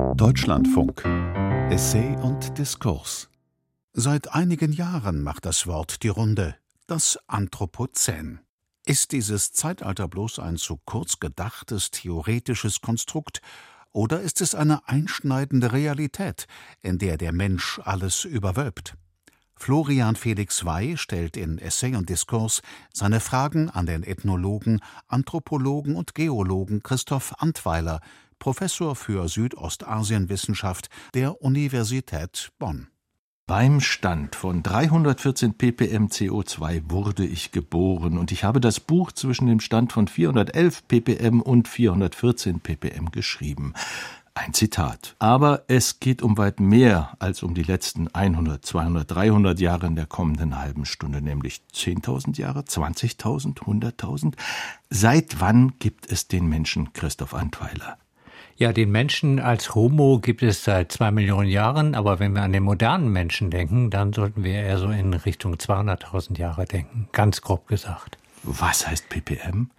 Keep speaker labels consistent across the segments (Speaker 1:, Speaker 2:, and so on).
Speaker 1: Deutschlandfunk Essay und Diskurs Seit einigen Jahren macht das Wort die Runde, das Anthropozän. Ist dieses Zeitalter bloß ein zu kurz gedachtes theoretisches Konstrukt, oder ist es eine einschneidende Realität, in der der Mensch alles überwölbt? Florian Felix Wey stellt in Essay und Diskurs seine Fragen an den Ethnologen, Anthropologen und Geologen Christoph Antweiler, Professor für Südostasienwissenschaft der Universität Bonn.
Speaker 2: Beim Stand von 314 ppm CO2 wurde ich geboren und ich habe das Buch zwischen dem Stand von 411 ppm und 414 ppm geschrieben. Ein Zitat. Aber es geht um weit mehr als um die letzten 100, 200, 300 Jahre in der kommenden halben Stunde, nämlich 10.000 Jahre, 20.000, 100.000. Seit wann gibt es den Menschen Christoph Antweiler?
Speaker 3: Ja, den Menschen als Homo gibt es seit zwei Millionen Jahren, aber wenn wir an den modernen Menschen denken, dann sollten wir eher so in Richtung 200.000 Jahre denken, ganz grob gesagt.
Speaker 2: Was heißt ppm?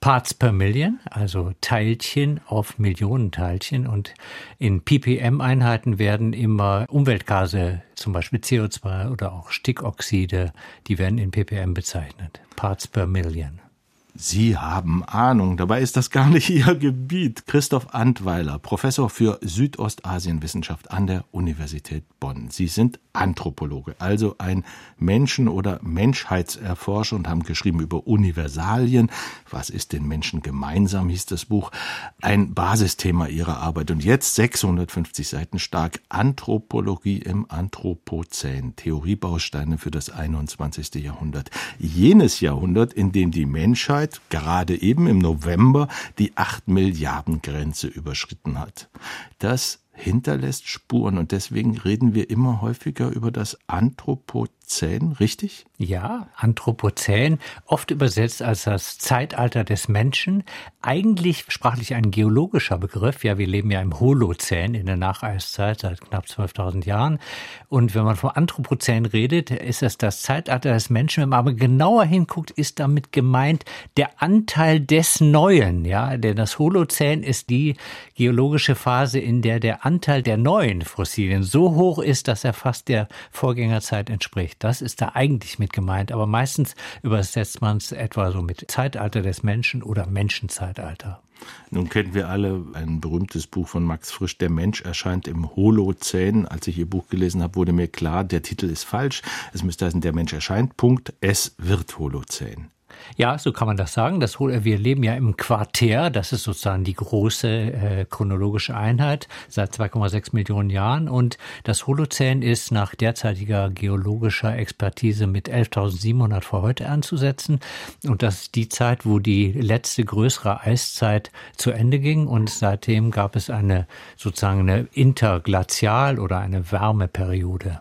Speaker 3: Parts per Million, also Teilchen auf Millionen Teilchen. Und in ppm-Einheiten werden immer Umweltgase, zum Beispiel CO2 oder auch Stickoxide, die werden in ppm bezeichnet. Parts per Million.
Speaker 2: Sie haben Ahnung, dabei ist das gar nicht Ihr Gebiet. Christoph Antweiler, Professor für Südostasienwissenschaft an der Universität Bonn. Sie sind Anthropologe, also ein Menschen- oder Menschheitserforscher und haben geschrieben über Universalien. Was ist den Menschen gemeinsam, hieß das Buch. Ein Basisthema Ihrer Arbeit. Und jetzt 650 Seiten stark Anthropologie im Anthropozän. Theoriebausteine für das 21. Jahrhundert. Jenes Jahrhundert, in dem die Menschheit Menschheit gerade eben im November die 8 Milliarden Grenze überschritten hat. Das hinterlässt Spuren und deswegen reden wir immer häufiger über das Anthropozän, richtig?
Speaker 3: Ja, Anthropozän, oft übersetzt als das Zeitalter des Menschen, eigentlich sprachlich ein geologischer Begriff. Ja, wir leben ja im Holozän in der Nacheiszeit seit knapp 12.000 Jahren. Und wenn man vom Anthropozän redet, ist das das Zeitalter des Menschen. Wenn man aber genauer hinguckt, ist damit gemeint der Anteil des Neuen. Ja, denn das Holozän ist die geologische Phase, in der der Anteil der neuen Fossilien so hoch ist, dass er fast der Vorgängerzeit entspricht. Das ist da eigentlich mit gemeint, aber meistens übersetzt man es etwa so mit Zeitalter des Menschen oder Menschenzeitalter.
Speaker 2: Nun kennen wir alle ein berühmtes Buch von Max Frisch, Der Mensch erscheint im Holozän. Als ich Ihr Buch gelesen habe, wurde mir klar, der Titel ist falsch. Es müsste heißen, Der Mensch erscheint, Punkt, es wird Holozän.
Speaker 3: Ja, so kann man das sagen. Das, wir leben ja im Quartär, das ist sozusagen die große äh, chronologische Einheit seit 2,6 Millionen Jahren. Und das Holozän ist nach derzeitiger geologischer Expertise mit 11.700 vor heute anzusetzen. Und das ist die Zeit, wo die letzte größere Eiszeit zu Ende ging. Und seitdem gab es eine sozusagen eine Interglazial- oder eine Wärmeperiode.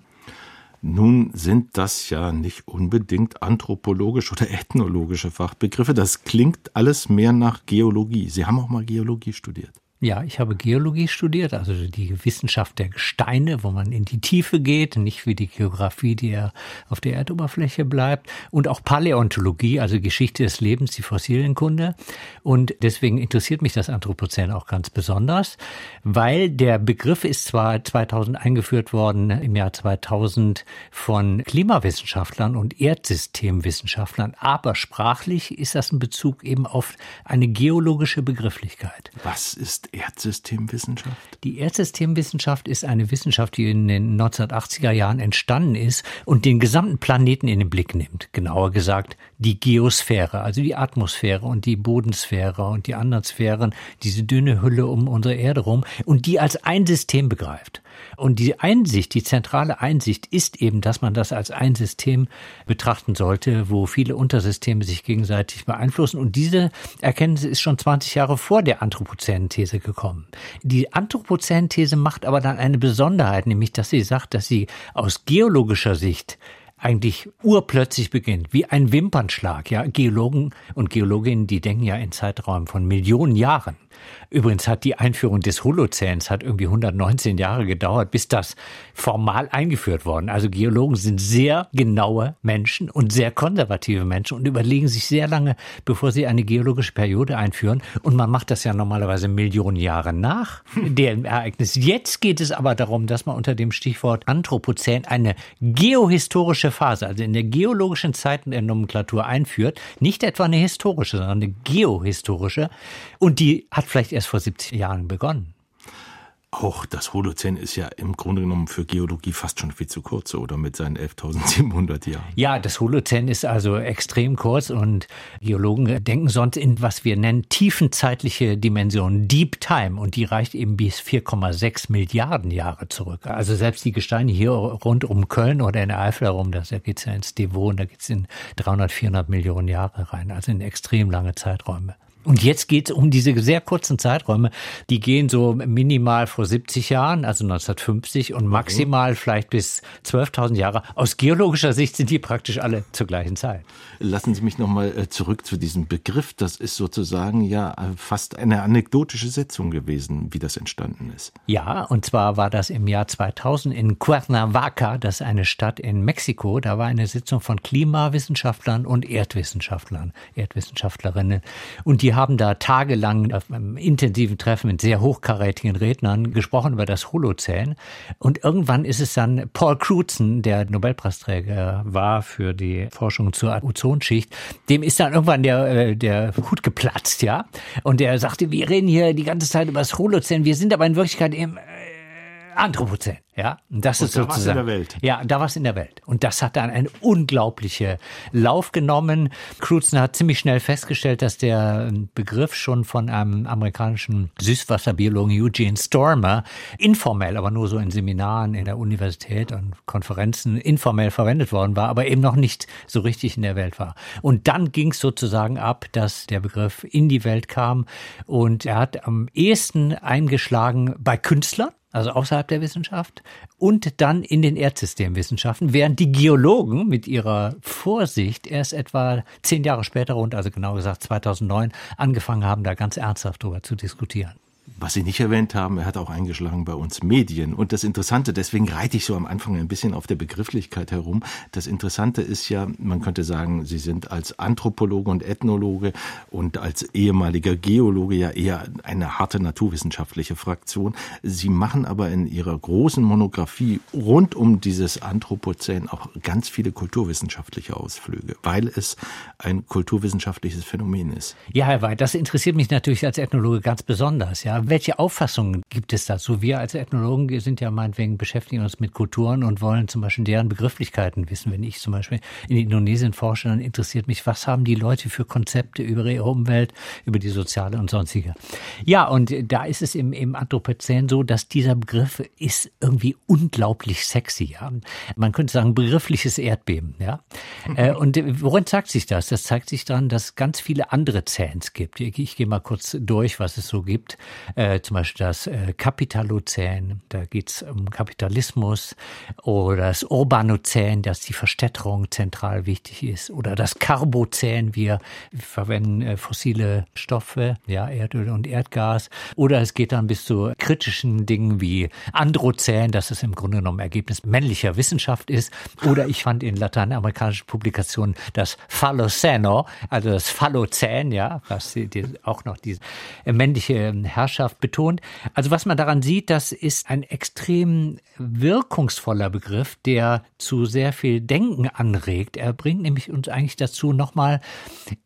Speaker 2: Nun sind das ja nicht unbedingt anthropologische oder ethnologische Fachbegriffe. Das klingt alles mehr nach Geologie. Sie haben auch mal Geologie studiert.
Speaker 3: Ja, ich habe Geologie studiert, also die Wissenschaft der Gesteine, wo man in die Tiefe geht, nicht wie die Geografie, die ja auf der Erdoberfläche bleibt. Und auch Paläontologie, also Geschichte des Lebens, die Fossilienkunde. Und deswegen interessiert mich das Anthropozän auch ganz besonders, weil der Begriff ist zwar 2000 eingeführt worden, im Jahr 2000 von Klimawissenschaftlern und Erdsystemwissenschaftlern, aber sprachlich ist das ein Bezug eben auf eine geologische Begrifflichkeit.
Speaker 2: Was ist Erdsystemwissenschaft?
Speaker 3: Die Erdsystemwissenschaft ist eine Wissenschaft, die in den 1980er Jahren entstanden ist und den gesamten Planeten in den Blick nimmt. Genauer gesagt, die Geosphäre, also die Atmosphäre und die Bodensphäre und die anderen Sphären, diese dünne Hülle um unsere Erde rum und die als ein System begreift. Und die Einsicht, die zentrale Einsicht ist eben, dass man das als ein System betrachten sollte, wo viele Untersysteme sich gegenseitig beeinflussen. Und diese Erkenntnis ist schon 20 Jahre vor der Anthropozänenthese gekommen. Die Anthropozänenthese macht aber dann eine Besonderheit, nämlich dass sie sagt, dass sie aus geologischer Sicht eigentlich urplötzlich beginnt, wie ein Wimpernschlag. Ja, Geologen und Geologinnen, die denken ja in Zeiträumen von Millionen Jahren. Übrigens hat die Einführung des Holozäns hat irgendwie 119 Jahre gedauert, bis das formal eingeführt worden. Also Geologen sind sehr genaue Menschen und sehr konservative Menschen und überlegen sich sehr lange, bevor sie eine geologische Periode einführen. Und man macht das ja normalerweise Millionen Jahre nach dem Ereignis. Jetzt geht es aber darum, dass man unter dem Stichwort Anthropozän eine geohistorische Phase, also in der geologischen Zeiten der Nomenklatur einführt. Nicht etwa eine historische, sondern eine geohistorische. Und die hat vielleicht erst vor 70 Jahren begonnen.
Speaker 2: Auch das Holozän ist ja im Grunde genommen für Geologie fast schon viel zu kurz, oder mit seinen 11.700 Jahren.
Speaker 3: Ja, das Holozän ist also extrem kurz und Geologen denken sonst in was wir nennen tiefenzeitliche Dimensionen, Deep Time, und die reicht eben bis 4,6 Milliarden Jahre zurück. Also selbst die Gesteine hier rund um Köln oder in der Eifel herum, da geht es ja ins Devon, da geht es in 300, 400 Millionen Jahre rein, also in extrem lange Zeiträume. Und jetzt geht es um diese sehr kurzen Zeiträume. Die gehen so minimal vor 70 Jahren, also 1950, und maximal okay. vielleicht bis 12.000 Jahre. Aus geologischer Sicht sind die praktisch alle zur gleichen Zeit.
Speaker 2: Lassen Sie mich nochmal äh, zurück zu diesem Begriff. Das ist sozusagen ja äh, fast eine anekdotische Setzung gewesen, wie das entstanden ist.
Speaker 3: Ja, und zwar war das im Jahr 2000 in Cuernavaca, das ist eine Stadt in Mexiko. Da war eine Sitzung von Klimawissenschaftlern und Erdwissenschaftlern, Erdwissenschaftlerinnen. Und die haben da tagelang auf einem intensiven Treffen mit sehr hochkarätigen Rednern gesprochen über das Holozän. Und irgendwann ist es dann Paul Crutzen, der Nobelpreisträger war für die Forschung zur Ozonschicht, dem ist dann irgendwann der, äh, der Hut geplatzt, ja. Und er sagte, wir reden hier die ganze Zeit über das Holozän, wir sind aber in Wirklichkeit im äh, Anthropozän. Ja, und das und ist da sozusagen. in der Welt. Ja, da war es in der Welt. Und das hat dann eine unglaubliche Lauf genommen. Crutzen hat ziemlich schnell festgestellt, dass der Begriff schon von einem amerikanischen Süßwasserbiologen Eugene Stormer informell, aber nur so in Seminaren in der Universität und Konferenzen informell verwendet worden war, aber eben noch nicht so richtig in der Welt war. Und dann ging es sozusagen ab, dass der Begriff in die Welt kam und er hat am ehesten eingeschlagen bei Künstlern also außerhalb der Wissenschaft, und dann in den Erdsystemwissenschaften, während die Geologen mit ihrer Vorsicht erst etwa zehn Jahre später, rund also genau gesagt 2009, angefangen haben, da ganz ernsthaft drüber zu diskutieren.
Speaker 2: Was Sie nicht erwähnt haben, er hat auch eingeschlagen bei uns Medien. Und das Interessante, deswegen reite ich so am Anfang ein bisschen auf der Begrifflichkeit herum. Das Interessante ist ja, man könnte sagen, Sie sind als Anthropologe und Ethnologe und als ehemaliger Geologe ja eher eine harte naturwissenschaftliche Fraktion. Sie machen aber in Ihrer großen Monographie rund um dieses Anthropozän auch ganz viele kulturwissenschaftliche Ausflüge, weil es ein kulturwissenschaftliches Phänomen ist.
Speaker 3: Ja, Herr Weid, das interessiert mich natürlich als Ethnologe ganz besonders. Ja, welche Auffassungen gibt es dazu? Wir als Ethnologen sind ja meinetwegen beschäftigen uns mit Kulturen und wollen zum Beispiel deren Begrifflichkeiten wissen. Wenn ich zum Beispiel in Indonesien forsche, dann interessiert mich, was haben die Leute für Konzepte über ihre Umwelt, über die soziale und sonstige. Ja, und da ist es im, im Anthropozän so, dass dieser Begriff ist irgendwie unglaublich sexy. Ja? Man könnte sagen, begriffliches Erdbeben. Ja? Äh, und worin zeigt sich das? Das zeigt sich daran, dass es ganz viele andere Zähns gibt. Ich gehe mal kurz durch, was es so gibt äh, zum Beispiel das äh, Kapitalozän, da geht es um Kapitalismus, oder das Urbanozän, dass die Verstädterung zentral wichtig ist, oder das Carbozän, wir verwenden äh, fossile Stoffe, ja, Erdöl und Erdgas, oder es geht dann bis zu kritischen Dingen wie Androzän, dass es im Grunde genommen Ergebnis männlicher Wissenschaft ist, oder ich fand in lateinamerikanischen Publikationen das Phalloceno, also das Phallozän, ja, was die, die auch noch diese männliche Herrschaft Herrschaft betont. Also was man daran sieht, das ist ein extrem wirkungsvoller Begriff, der zu sehr viel Denken anregt. Er bringt nämlich uns eigentlich dazu, nochmal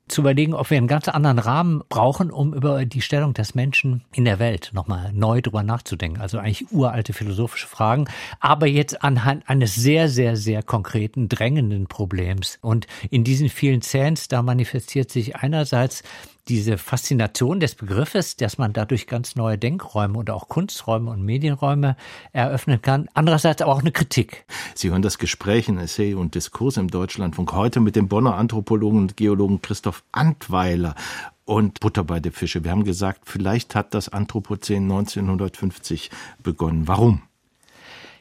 Speaker 3: zu überlegen, ob wir einen ganz anderen Rahmen brauchen, um über die Stellung des Menschen in der Welt nochmal neu drüber nachzudenken. Also eigentlich uralte philosophische Fragen, aber jetzt anhand eines sehr, sehr, sehr konkreten, drängenden Problems. Und in diesen vielen Zähns, da manifestiert sich einerseits diese Faszination des Begriffes, dass man dadurch ganz neue Denkräume und auch Kunsträume und Medienräume eröffnen kann. Andererseits aber auch eine Kritik.
Speaker 2: Sie hören das Gespräch in Essay und Diskurs im Deutschlandfunk heute mit dem Bonner Anthropologen und Geologen Christoph Antweiler und Butter bei der Fische. Wir haben gesagt, vielleicht hat das Anthropozän 1950 begonnen. Warum?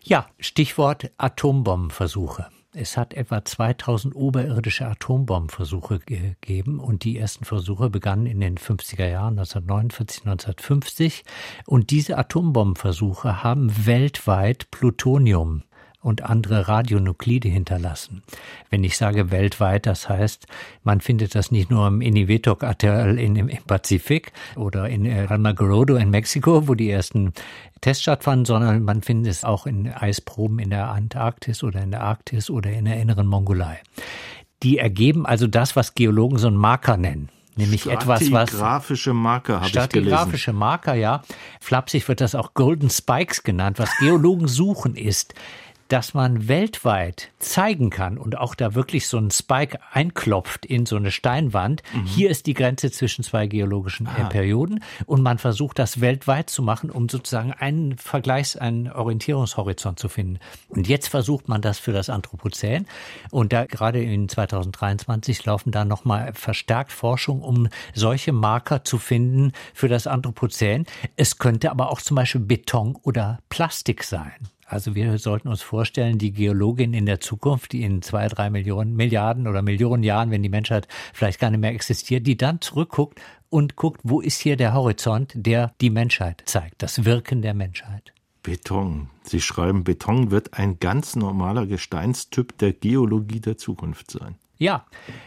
Speaker 3: Ja, Stichwort Atombombenversuche. Es hat etwa 2000 oberirdische Atombombenversuche gegeben und die ersten Versuche begannen in den 50er Jahren 1949, 1950 und diese Atombombenversuche haben weltweit Plutonium und andere Radionuklide hinterlassen. Wenn ich sage weltweit, das heißt, man findet das nicht nur im Eniwetok-Atoll im Pazifik oder in Almagorodo in Mexiko, wo die ersten Tests stattfanden, sondern man findet es auch in Eisproben in der Antarktis oder in der Arktis oder in der inneren Mongolei. Die ergeben also das, was Geologen so einen Marker nennen nämlich etwas, was
Speaker 2: Stratigraphische Marker habe ich gelesen.
Speaker 3: Stratigraphische Marker, ja. Flapsig wird das auch Golden Spikes genannt. Was Geologen suchen ist, dass man weltweit zeigen kann und auch da wirklich so ein Spike einklopft in so eine Steinwand. Mhm. Hier ist die Grenze zwischen zwei geologischen Aha. Perioden und man versucht das weltweit zu machen, um sozusagen einen Vergleichs-, einen Orientierungshorizont zu finden. Und jetzt versucht man das für das Anthropozän und da gerade in 2023 laufen da nochmal verstärkt Forschung, um solche Marker zu finden für das Anthropozän. Es könnte aber auch zum Beispiel Beton oder Plastik sein. Also wir sollten uns vorstellen, die Geologin in der Zukunft, die in zwei, drei Millionen, Milliarden oder Millionen Jahren, wenn die Menschheit vielleicht gar nicht mehr existiert, die dann zurückguckt und guckt, wo ist hier der Horizont, der die Menschheit zeigt, das Wirken der Menschheit.
Speaker 2: Beton. Sie schreiben, Beton wird ein ganz normaler Gesteinstyp der Geologie der Zukunft sein.
Speaker 3: Ja,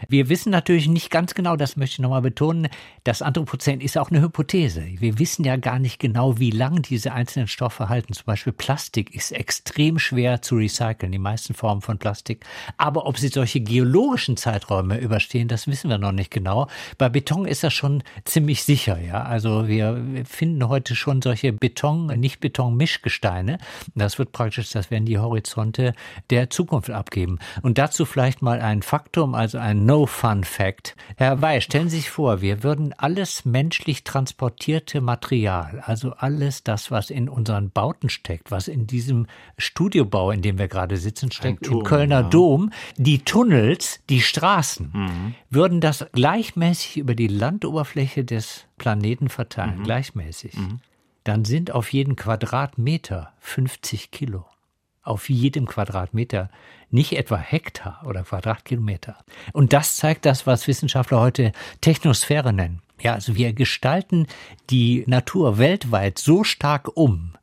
Speaker 3: wir wissen natürlich nicht ganz genau, das möchte ich nochmal betonen, das Anthropozän ist auch eine Hypothese. Wir wissen ja gar nicht genau, wie lang diese einzelnen Stoffe halten. Zum Beispiel Plastik ist extrem schwer zu recyceln, die meisten Formen von Plastik. Aber ob sie solche geologischen Zeiträume überstehen, das wissen wir noch nicht genau. Bei Beton ist das schon ziemlich sicher, ja. Also wir finden heute schon solche Beton, nicht Beton-Mischgesteine. Das wird praktisch, das werden die Horizonte der Zukunft abgeben. Und dazu vielleicht mal ein Faktor Faktum, also ein No-Fun-Fact. Herr Wey, stellen Sie sich vor, wir würden alles menschlich transportierte Material, also alles das, was in unseren Bauten steckt, was in diesem Studiobau, in dem wir gerade sitzen, steckt, Turm, im Kölner ja. Dom, die Tunnels, die Straßen, mhm. würden das gleichmäßig über die Landoberfläche des Planeten verteilen, mhm. gleichmäßig. Mhm. Dann sind auf jeden Quadratmeter 50 Kilo auf jedem Quadratmeter, nicht etwa Hektar oder Quadratkilometer. Und das zeigt das, was Wissenschaftler heute Technosphäre nennen. Ja, also wir gestalten die Natur weltweit so stark um,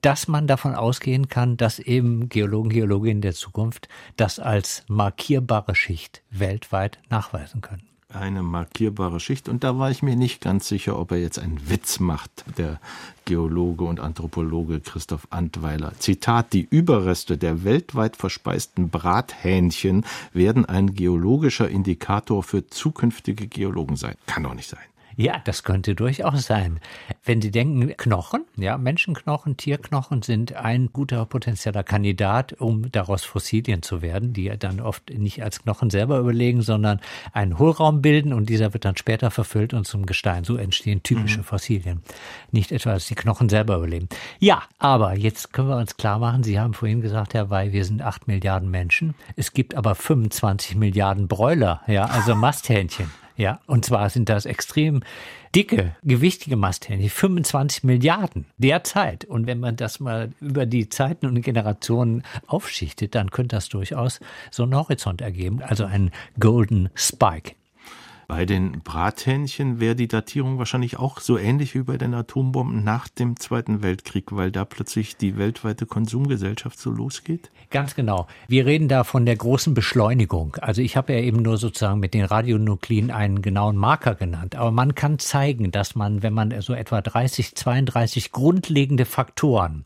Speaker 3: dass man davon ausgehen kann, dass eben Geologen, Geologinnen der Zukunft das als markierbare Schicht weltweit nachweisen können
Speaker 2: eine markierbare Schicht. Und da war ich mir nicht ganz sicher, ob er jetzt einen Witz macht, der Geologe und Anthropologe Christoph Antweiler. Zitat, die Überreste der weltweit verspeisten Brathähnchen werden ein geologischer Indikator für zukünftige Geologen sein. Kann doch nicht sein.
Speaker 3: Ja, das könnte durchaus sein. Wenn Sie denken, Knochen, ja, Menschenknochen, Tierknochen sind ein guter potenzieller Kandidat, um daraus Fossilien zu werden, die ja dann oft nicht als Knochen selber überlegen, sondern einen Hohlraum bilden und dieser wird dann später verfüllt und zum Gestein. So entstehen typische mhm. Fossilien. Nicht etwa, dass die Knochen selber überleben. Ja, aber jetzt können wir uns klar machen, Sie haben vorhin gesagt, Herr Wey, wir sind acht Milliarden Menschen. Es gibt aber 25 Milliarden Bräuler, ja, also Masthähnchen. Ja, und zwar sind das extrem dicke, gewichtige Masthähnchen, 25 Milliarden derzeit. Und wenn man das mal über die Zeiten und Generationen aufschichtet, dann könnte das durchaus so einen Horizont ergeben, also ein Golden Spike.
Speaker 2: Bei den Brathähnchen wäre die Datierung wahrscheinlich auch so ähnlich wie bei den Atombomben nach dem Zweiten Weltkrieg, weil da plötzlich die weltweite Konsumgesellschaft so losgeht?
Speaker 3: Ganz genau. Wir reden da von der großen Beschleunigung. Also ich habe ja eben nur sozusagen mit den Radionukliden einen genauen Marker genannt. Aber man kann zeigen, dass man, wenn man so etwa 30, 32 grundlegende Faktoren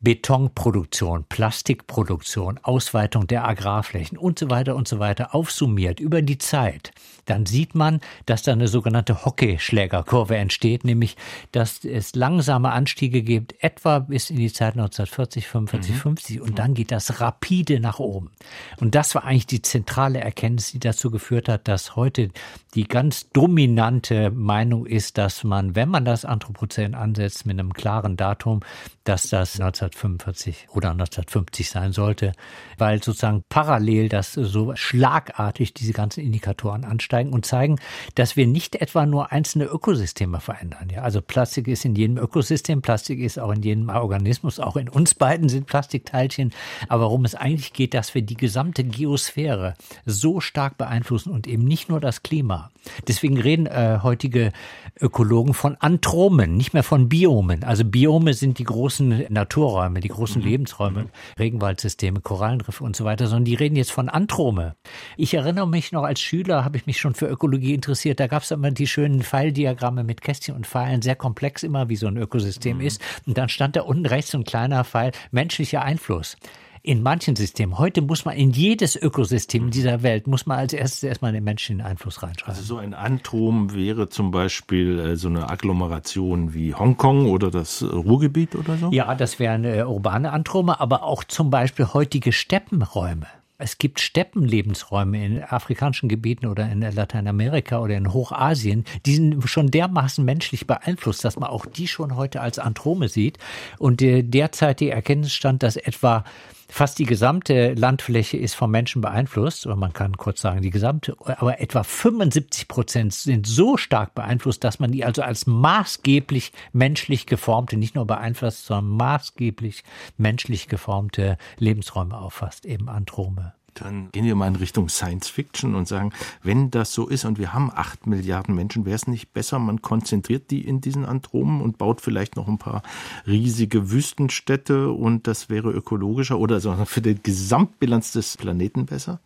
Speaker 3: Betonproduktion, Plastikproduktion, Ausweitung der Agrarflächen und so weiter und so weiter aufsummiert über die Zeit, dann sieht man, dass da eine sogenannte Hockeyschlägerkurve entsteht, nämlich dass es langsame Anstiege gibt, etwa bis in die Zeit 1940, 45, mhm. 50 und dann geht das rapide nach oben. Und das war eigentlich die zentrale Erkenntnis, die dazu geführt hat, dass heute die ganz dominante Meinung ist, dass man, wenn man das Anthropozän ansetzt mit einem klaren Datum, dass das 19 1945 oder 1950 sein sollte, weil sozusagen parallel das so schlagartig diese ganzen Indikatoren ansteigen und zeigen, dass wir nicht etwa nur einzelne Ökosysteme verändern. Ja, also Plastik ist in jedem Ökosystem, Plastik ist auch in jedem Organismus, auch in uns beiden sind Plastikteilchen. Aber worum es eigentlich geht, dass wir die gesamte Geosphäre so stark beeinflussen und eben nicht nur das Klima. Deswegen reden äh, heutige Ökologen von Anthromen, nicht mehr von Biomen. Also Biome sind die großen Naturräume, die großen mhm. Lebensräume, mhm. Regenwaldsysteme, Korallenriffe und so weiter, sondern die reden jetzt von Anthrome. Ich erinnere mich noch als Schüler, habe ich mich schon für Ökologie interessiert. Da gab es immer die schönen Pfeildiagramme mit Kästchen und Pfeilen, sehr komplex immer, wie so ein Ökosystem mhm. ist. Und dann stand da unten rechts so ein kleiner Pfeil, menschlicher Einfluss in manchen Systemen. Heute muss man in jedes Ökosystem dieser Welt, muss man als erstes erstmal den menschlichen Einfluss reinschreiben.
Speaker 2: Also so ein Antrom wäre zum Beispiel äh, so eine Agglomeration wie Hongkong oder das Ruhrgebiet oder so?
Speaker 3: Ja, das wären äh, urbane Antrome, aber auch zum Beispiel heutige Steppenräume. Es gibt Steppenlebensräume in afrikanischen Gebieten oder in Lateinamerika oder in Hochasien, die sind schon dermaßen menschlich beeinflusst, dass man auch die schon heute als Antrome sieht. Und der derzeitige Erkenntnisstand, dass etwa Fast die gesamte Landfläche ist vom Menschen beeinflusst, oder man kann kurz sagen, die gesamte, aber etwa 75 Prozent sind so stark beeinflusst, dass man die also als maßgeblich menschlich geformte, nicht nur beeinflusst, sondern maßgeblich menschlich geformte Lebensräume auffasst, eben Androme
Speaker 2: dann gehen wir mal in Richtung Science Fiction und sagen, wenn das so ist und wir haben acht Milliarden Menschen, wäre es nicht besser, man konzentriert die in diesen Antromen und baut vielleicht noch ein paar riesige Wüstenstädte und das wäre ökologischer oder für die Gesamtbilanz des Planeten besser?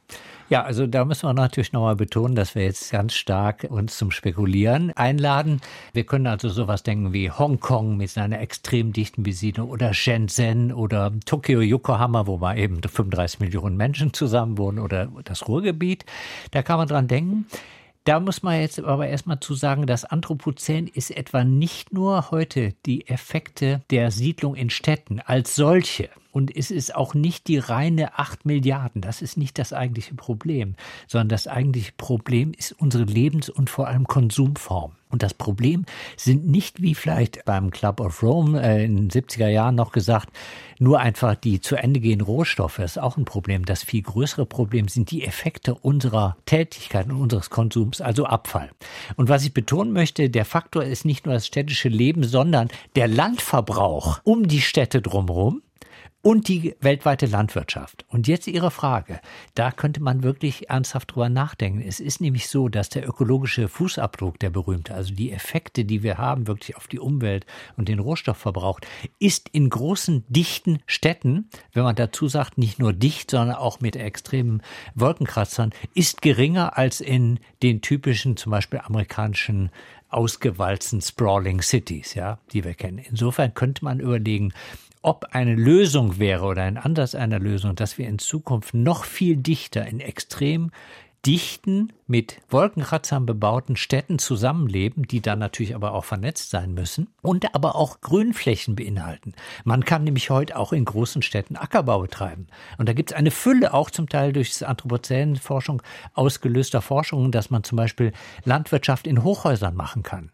Speaker 3: Ja, also da müssen wir natürlich nochmal betonen, dass wir jetzt ganz stark uns zum Spekulieren einladen. Wir können also sowas denken wie Hongkong mit seiner extrem dichten Besiedlung oder Shenzhen oder Tokio, Yokohama, wo mal eben 35 Millionen Menschen zusammen wohnen oder das Ruhrgebiet. Da kann man dran denken. Da muss man jetzt aber erstmal zu sagen, das Anthropozän ist etwa nicht nur heute die Effekte der Siedlung in Städten als solche, und es ist auch nicht die reine 8 Milliarden. Das ist nicht das eigentliche Problem, sondern das eigentliche Problem ist unsere Lebens- und vor allem Konsumform. Und das Problem sind nicht wie vielleicht beim Club of Rome äh, in den 70er Jahren noch gesagt, nur einfach die zu Ende gehenden Rohstoffe ist auch ein Problem. Das viel größere Problem sind die Effekte unserer Tätigkeit und unseres Konsums, also Abfall. Und was ich betonen möchte, der Faktor ist nicht nur das städtische Leben, sondern der Landverbrauch um die Städte drumherum und die weltweite Landwirtschaft. Und jetzt Ihre Frage. Da könnte man wirklich ernsthaft drüber nachdenken. Es ist nämlich so, dass der ökologische Fußabdruck, der berühmte, also die Effekte, die wir haben, wirklich auf die Umwelt und den Rohstoffverbrauch, ist in großen, dichten Städten, wenn man dazu sagt, nicht nur dicht, sondern auch mit extremen Wolkenkratzern, ist geringer als in den typischen, zum Beispiel amerikanischen ausgewalzten Sprawling Cities, ja, die wir kennen. Insofern könnte man überlegen, ob eine Lösung wäre oder ein Ansatz einer Lösung, dass wir in Zukunft noch viel dichter in extrem dichten, mit Wolkenkratzern bebauten Städten zusammenleben, die dann natürlich aber auch vernetzt sein müssen und aber auch Grünflächen beinhalten. Man kann nämlich heute auch in großen Städten Ackerbau betreiben. Und da gibt es eine Fülle, auch zum Teil durch Anthropozänenforschung ausgelöster Forschungen, dass man zum Beispiel Landwirtschaft in Hochhäusern machen kann.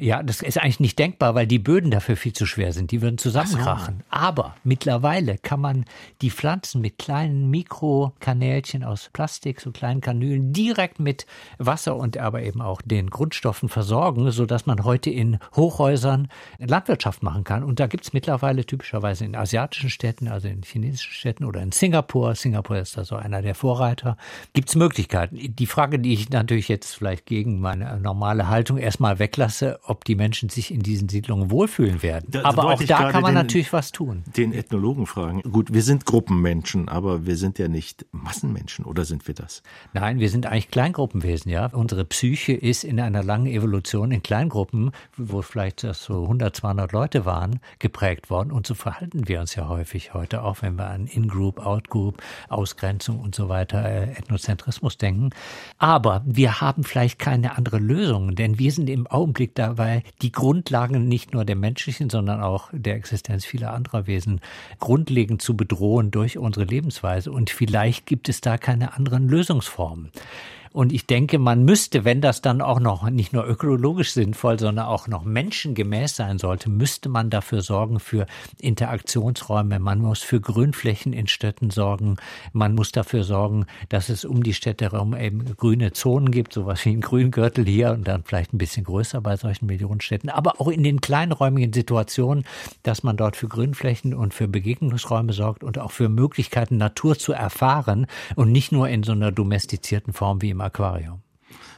Speaker 3: Ja, das ist eigentlich nicht denkbar, weil die Böden dafür viel zu schwer sind. Die würden zusammenkrachen. So. Aber mittlerweile kann man die Pflanzen mit kleinen Mikrokanälchen aus Plastik, so kleinen Kanülen, direkt mit Wasser und aber eben auch den Grundstoffen versorgen, so dass man heute in Hochhäusern Landwirtschaft machen kann. Und da gibt's mittlerweile typischerweise in asiatischen Städten, also in chinesischen Städten oder in Singapur, Singapur ist da so einer der Vorreiter, gibt's Möglichkeiten. Die Frage, die ich natürlich jetzt vielleicht gegen meine normale Haltung erstmal weglasse, ob die Menschen sich in diesen Siedlungen wohlfühlen werden. Da, aber auch da kann man den, natürlich was tun.
Speaker 2: Den Ethnologen fragen. Gut, wir sind Gruppenmenschen, aber wir sind ja nicht Massenmenschen, oder sind wir das?
Speaker 3: Nein, wir sind eigentlich Kleingruppenwesen, ja. Unsere Psyche ist in einer langen Evolution in Kleingruppen, wo vielleicht so 100, 200 Leute waren, geprägt worden. Und so verhalten wir uns ja häufig heute, auch wenn wir an In-Group, Out-Group, Ausgrenzung und so weiter, äh, Ethnozentrismus denken. Aber wir haben vielleicht keine andere Lösung, denn wir sind im Augenblick da weil die Grundlagen nicht nur der menschlichen, sondern auch der Existenz vieler anderer Wesen grundlegend zu bedrohen durch unsere Lebensweise. Und vielleicht gibt es da keine anderen Lösungsformen. Und ich denke, man müsste, wenn das dann auch noch nicht nur ökologisch sinnvoll, sondern auch noch menschengemäß sein sollte, müsste man dafür sorgen für Interaktionsräume. Man muss für Grünflächen in Städten sorgen. Man muss dafür sorgen, dass es um die Städte herum eben grüne Zonen gibt, sowas wie ein Grüngürtel hier und dann vielleicht ein bisschen größer bei solchen Millionenstädten. Aber auch in den kleinräumigen Situationen, dass man dort für Grünflächen und für Begegnungsräume sorgt und auch für Möglichkeiten, Natur zu erfahren und nicht nur in so einer domestizierten Form wie im Aquarium.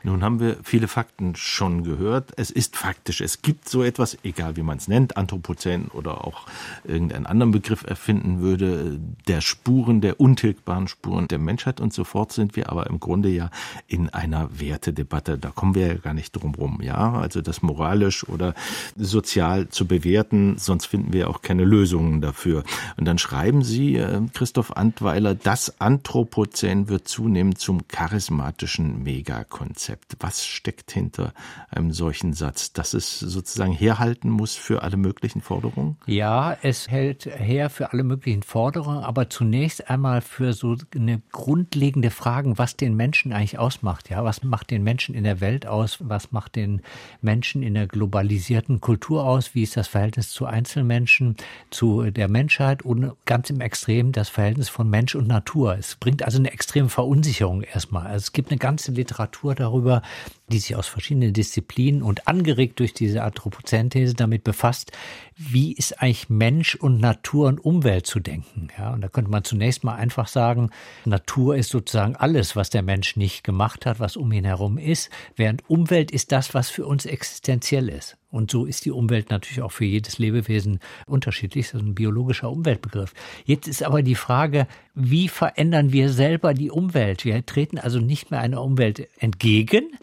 Speaker 2: Nun haben wir viele Fakten schon gehört. Es ist faktisch, es gibt so etwas, egal wie man es nennt, Anthropozän oder auch irgendeinen anderen Begriff erfinden würde, der Spuren, der untilgbaren Spuren der Menschheit und sofort sind wir aber im Grunde ja in einer Wertedebatte. Da kommen wir ja gar nicht drum rum, ja. Also das moralisch oder sozial zu bewerten, sonst finden wir auch keine Lösungen dafür. Und dann schreiben Sie, äh, Christoph Antweiler, das Anthropozän wird zunehmend zum charismatischen Megakonzept. Konzept? Was steckt hinter einem solchen Satz? Dass es sozusagen herhalten muss für alle möglichen Forderungen?
Speaker 3: Ja, es hält her für alle möglichen Forderungen, aber zunächst einmal für so eine grundlegende Frage, was den Menschen eigentlich ausmacht. Ja, was macht den Menschen in der Welt aus? Was macht den Menschen in der globalisierten Kultur aus? Wie ist das Verhältnis zu Einzelmenschen, zu der Menschheit und ganz im Extrem das Verhältnis von Mensch und Natur? Es bringt also eine extreme Verunsicherung erstmal. Also es gibt eine ganze Literatur darüber, darüber, die sich aus verschiedenen Disziplinen und angeregt durch diese Anthropozänthese damit befasst, wie ist eigentlich Mensch und Natur und Umwelt zu denken. Ja, und da könnte man zunächst mal einfach sagen, Natur ist sozusagen alles, was der Mensch nicht gemacht hat, was um ihn herum ist, während Umwelt ist das, was für uns existenziell ist. Und so ist die Umwelt natürlich auch für jedes Lebewesen unterschiedlich. Das ist ein biologischer Umweltbegriff. Jetzt ist aber die Frage, wie verändern wir selber die Umwelt? Wir treten also nicht mehr einer Umwelt entgegen,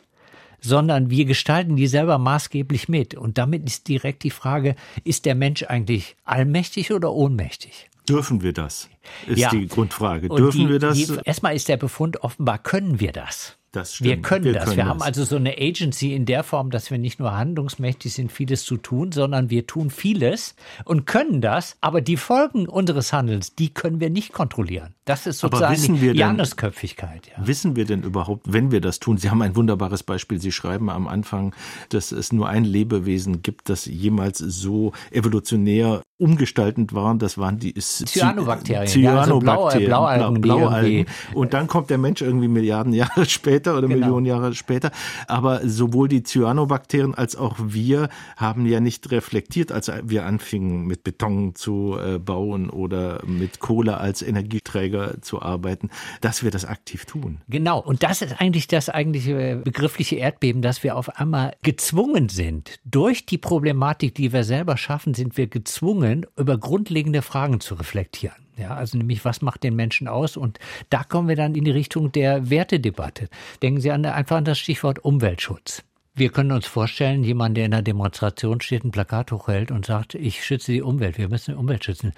Speaker 3: sondern wir gestalten die selber maßgeblich mit. Und damit ist direkt die Frage, ist der Mensch eigentlich allmächtig oder ohnmächtig?
Speaker 2: Dürfen wir das? Ist ja. die Grundfrage. Dürfen
Speaker 3: die,
Speaker 2: wir das?
Speaker 3: Die, erstmal ist der Befund offenbar, können wir das? Wir können wir das. Können wir das. haben also so eine Agency in der Form, dass wir nicht nur handlungsmächtig sind, vieles zu tun, sondern wir tun vieles und können das. Aber die Folgen unseres Handelns, die können wir nicht kontrollieren. Das ist sozusagen die Janusköpfigkeit.
Speaker 2: Ja. Wissen wir denn überhaupt, wenn wir das tun? Sie haben ein wunderbares Beispiel. Sie schreiben am Anfang, dass es nur ein Lebewesen gibt, das jemals so evolutionär umgestaltend waren. Das waren die
Speaker 3: Cyanobakterien.
Speaker 2: Cyanobakterien. Ja, also Blaualgen. Blaualgen. Und dann kommt der Mensch irgendwie Milliarden Jahre später oder genau. Millionen Jahre später. Aber sowohl die Cyanobakterien als auch wir haben ja nicht reflektiert, als wir anfingen mit Beton zu äh, bauen oder mit Kohle als Energieträger zu arbeiten, dass wir das aktiv tun.
Speaker 3: Genau. Und das ist eigentlich das eigentliche begriffliche Erdbeben, dass wir auf einmal gezwungen sind. Durch die Problematik, die wir selber schaffen, sind wir gezwungen, über grundlegende Fragen zu reflektieren. Ja, also nämlich, was macht den Menschen aus? Und da kommen wir dann in die Richtung der Wertedebatte. Denken Sie an, einfach an das Stichwort Umweltschutz. Wir können uns vorstellen, jemand, der in einer Demonstration steht, ein Plakat hochhält und sagt, ich schütze die Umwelt, wir müssen die Umwelt schützen.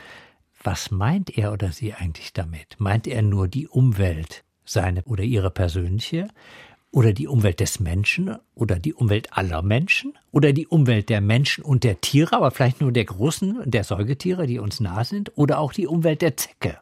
Speaker 3: Was meint er oder sie eigentlich damit? Meint er nur die Umwelt, seine oder ihre persönliche? Oder die Umwelt des Menschen oder die Umwelt aller Menschen oder die Umwelt der Menschen und der Tiere, aber vielleicht nur der großen, der Säugetiere, die uns nah sind oder auch die Umwelt der Zecke.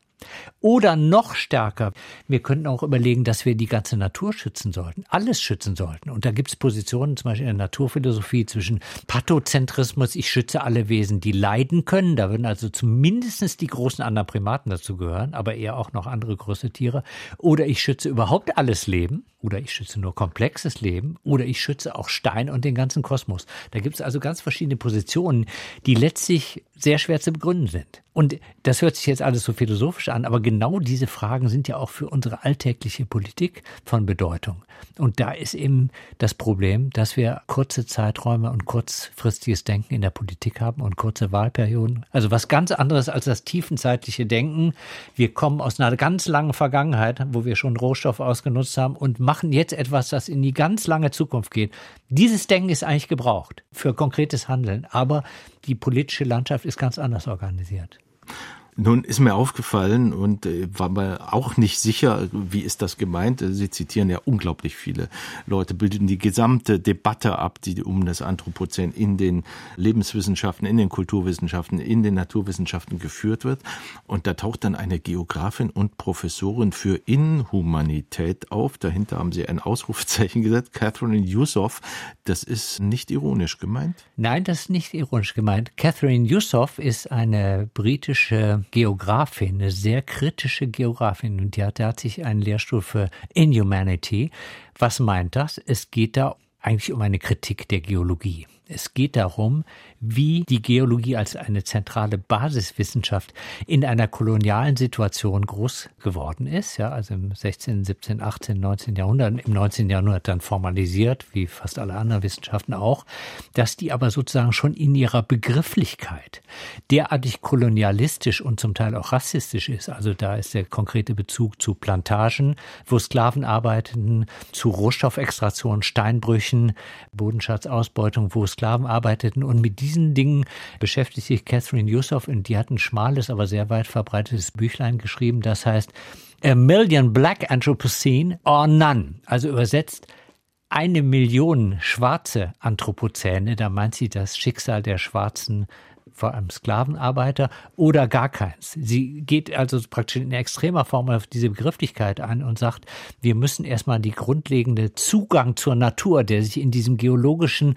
Speaker 3: Oder noch stärker, wir könnten auch überlegen, dass wir die ganze Natur schützen sollten, alles schützen sollten. Und da gibt es Positionen, zum Beispiel in der Naturphilosophie, zwischen Pathozentrismus, ich schütze alle Wesen, die leiden können, da würden also zumindest die großen anderen Primaten dazu gehören, aber eher auch noch andere große Tiere. Oder ich schütze überhaupt alles Leben, oder ich schütze nur komplexes Leben, oder ich schütze auch Stein und den ganzen Kosmos. Da gibt es also ganz verschiedene Positionen, die letztlich sehr schwer zu begründen sind. Und das hört sich jetzt alles so philosophisch an, aber genau diese Fragen sind ja auch für unsere alltägliche Politik von Bedeutung. Und da ist eben das Problem, dass wir kurze Zeiträume und kurzfristiges Denken in der Politik haben und kurze Wahlperioden. Also was ganz anderes als das tiefenzeitliche Denken. Wir kommen aus einer ganz langen Vergangenheit, wo wir schon Rohstoff ausgenutzt haben und machen jetzt etwas, das in die ganz lange Zukunft geht. Dieses Denken ist eigentlich gebraucht für konkretes Handeln, aber die politische Landschaft ist ganz anders organisiert.
Speaker 2: Nun ist mir aufgefallen und äh, war mir auch nicht sicher, wie ist das gemeint. Sie zitieren ja unglaublich viele Leute, bilden die gesamte Debatte ab, die um das Anthropozän in den Lebenswissenschaften, in den Kulturwissenschaften, in den Naturwissenschaften geführt wird. Und da taucht dann eine Geografin und Professorin für Inhumanität auf. Dahinter haben sie ein Ausrufezeichen gesetzt, Catherine Yusuf. Das ist nicht ironisch gemeint?
Speaker 3: Nein, das ist nicht ironisch gemeint. Catherine Yusuf ist eine britische Geografin, eine sehr kritische Geografin und die hat, die hat sich einen Lehrstuhl für Inhumanity. Was meint das? Es geht da eigentlich um eine Kritik der Geologie. Es geht darum, wie die Geologie als eine zentrale Basiswissenschaft in einer kolonialen Situation groß geworden ist, ja, also im 16., 17., 18., 19. Jahrhundert, im 19. Jahrhundert dann formalisiert, wie fast alle anderen Wissenschaften auch, dass die aber sozusagen schon in ihrer Begrifflichkeit derartig kolonialistisch und zum Teil auch rassistisch ist. Also da ist der konkrete Bezug zu Plantagen, wo Sklaven arbeiteten, zu Rohstoffextraktion, Steinbrüchen, Bodenschatzausbeutung, wo Sklaven arbeiteten. Und mit diesen Dingen beschäftigt sich Catherine Yusuf. Und die hat ein schmales, aber sehr weit verbreitetes Büchlein geschrieben, das heißt A Million Black Anthropocene or None, also übersetzt eine Million schwarze Anthropozäne, da meint sie das Schicksal der schwarzen vor allem Sklavenarbeiter oder gar keins. Sie geht also praktisch in extremer Form auf diese Begrifflichkeit an und sagt, wir müssen erstmal die grundlegende Zugang zur Natur, der sich in diesem geologischen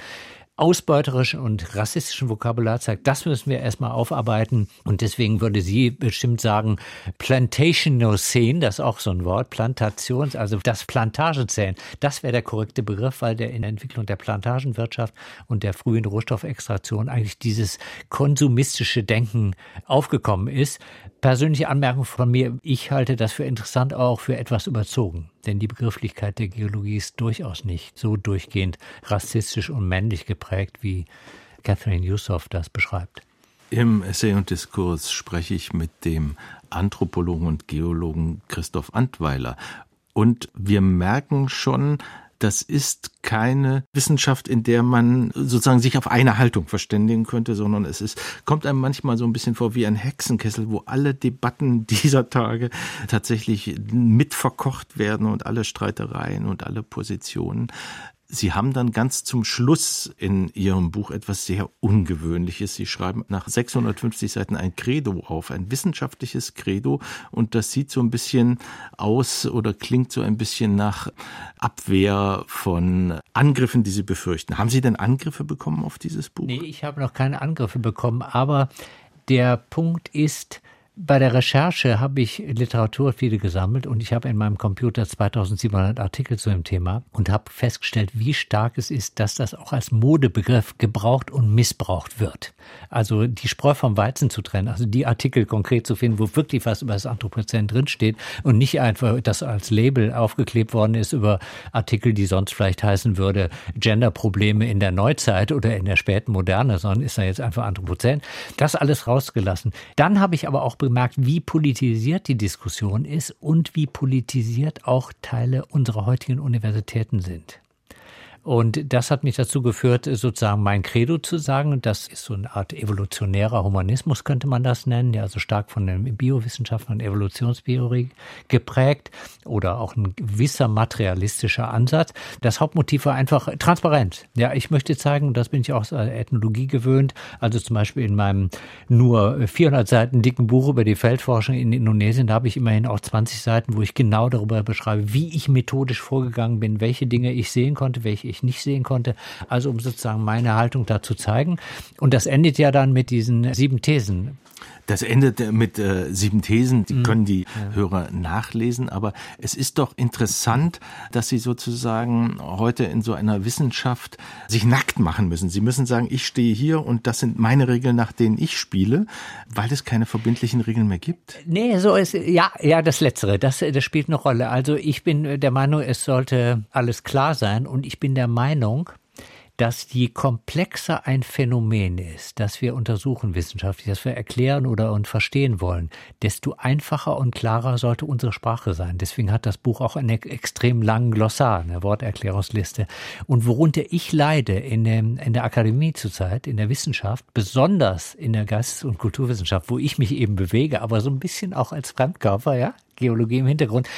Speaker 3: ausbeuterischen und rassistischen Vokabular zeigt, das müssen wir erstmal aufarbeiten. Und deswegen würde sie bestimmt sagen, Plantationocene, das ist auch so ein Wort, Plantations, also das Plantagezählen, das wäre der korrekte Begriff, weil der in der Entwicklung der Plantagenwirtschaft und der frühen Rohstoffextraktion eigentlich dieses konsumistische Denken aufgekommen ist. Persönliche Anmerkung von mir, ich halte das für interessant, auch für etwas überzogen. Denn die Begrifflichkeit der Geologie ist durchaus nicht so durchgehend rassistisch und männlich geprägt, wie Catherine Yusuf das beschreibt.
Speaker 2: Im Essay und Diskurs spreche ich mit dem Anthropologen und Geologen Christoph Antweiler. Und wir merken schon, das ist keine Wissenschaft, in der man sozusagen sich auf eine Haltung verständigen könnte, sondern es ist, kommt einem manchmal so ein bisschen vor wie ein Hexenkessel, wo alle Debatten dieser Tage tatsächlich mitverkocht werden und alle Streitereien und alle Positionen. Sie haben dann ganz zum Schluss in Ihrem Buch etwas sehr Ungewöhnliches. Sie schreiben nach 650 Seiten ein Credo auf, ein wissenschaftliches Credo. Und das sieht so ein bisschen aus oder klingt so ein bisschen nach Abwehr von Angriffen, die Sie befürchten. Haben Sie denn Angriffe bekommen auf dieses Buch?
Speaker 3: Nee, ich habe noch keine Angriffe bekommen. Aber der Punkt ist, bei der Recherche habe ich Literatur viele gesammelt und ich habe in meinem Computer 2700 Artikel zu dem Thema und habe festgestellt, wie stark es ist, dass das auch als Modebegriff gebraucht und missbraucht wird. Also die Spreu vom Weizen zu trennen, also die Artikel konkret zu finden, wo wirklich was über das Anthropozän drinsteht und nicht einfach das als Label aufgeklebt worden ist über Artikel, die sonst vielleicht heißen würde Genderprobleme in der Neuzeit oder in der späten Moderne, sondern ist da jetzt einfach Anthropozän. Das alles rausgelassen. Dann habe ich aber auch bemerkt, wie politisiert die Diskussion ist und wie politisiert auch Teile unserer heutigen Universitäten sind. Und das hat mich dazu geführt, sozusagen mein Credo zu sagen. Das ist so eine Art evolutionärer Humanismus, könnte man das nennen, ja, also stark von den Biowissenschaften und Evolutionstheorie geprägt oder auch ein gewisser materialistischer Ansatz. Das Hauptmotiv war einfach Transparenz. Ja, ich möchte zeigen, das bin ich auch aus Ethnologie gewöhnt, also zum Beispiel in meinem nur 400 Seiten dicken Buch über die Feldforschung in Indonesien, da habe ich immerhin auch 20 Seiten, wo ich genau darüber beschreibe, wie ich methodisch vorgegangen bin, welche Dinge ich sehen konnte, welche ich nicht sehen konnte. Also um sozusagen meine Haltung da zu zeigen. Und das endet ja dann mit diesen sieben Thesen.
Speaker 2: Das endet mit äh, sieben Thesen, die mhm. können die ja. Hörer nachlesen, aber es ist doch interessant, dass Sie sozusagen heute in so einer Wissenschaft sich nackt machen müssen. Sie müssen sagen, ich stehe hier und das sind meine Regeln, nach denen ich spiele, weil es keine verbindlichen Regeln mehr gibt.
Speaker 3: Nee, so ist ja, ja, das letztere, das das spielt eine Rolle. Also ich bin der Meinung, es sollte alles klar sein und ich bin der Meinung, dass je komplexer ein Phänomen ist, das wir untersuchen wissenschaftlich, das wir erklären oder und verstehen wollen, desto einfacher und klarer sollte unsere Sprache sein. Deswegen hat das Buch auch einen extrem langen Glossar, eine Worterklärungsliste. Und worunter ich leide in, dem, in der Akademie zurzeit, in der Wissenschaft, besonders in der Geistes- und Kulturwissenschaft, wo ich mich eben bewege, aber so ein bisschen auch als Fremdkörper, ja, Geologie im Hintergrund,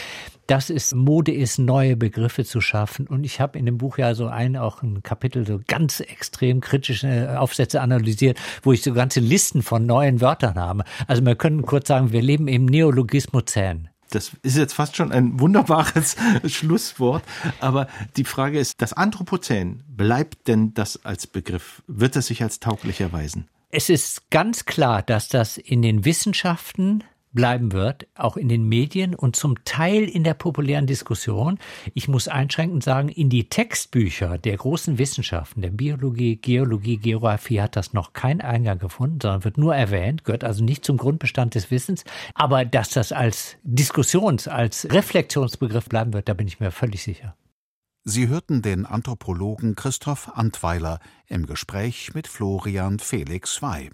Speaker 3: das ist Mode ist, neue Begriffe zu schaffen. Und ich habe in dem Buch ja so ein, auch ein Kapitel, so ganz extrem kritische Aufsätze analysiert, wo ich so ganze Listen von neuen Wörtern habe. Also wir können kurz sagen, wir leben im Neologismozän.
Speaker 2: Das ist jetzt fast schon ein wunderbares Schlusswort. Aber die Frage ist, das Anthropozän, bleibt denn das als Begriff? Wird es sich als tauglich erweisen?
Speaker 3: Es ist ganz klar, dass das in den Wissenschaften bleiben wird, auch in den Medien und zum Teil in der populären Diskussion. Ich muss einschränkend sagen, in die Textbücher der großen Wissenschaften, der Biologie, Geologie, Geographie hat das noch keinen Eingang gefunden, sondern wird nur erwähnt, gehört also nicht zum Grundbestand des Wissens. Aber dass das als Diskussions-, als Reflexionsbegriff bleiben wird, da bin ich mir völlig sicher.
Speaker 1: Sie hörten den Anthropologen Christoph Antweiler im Gespräch mit Florian Felix Wey.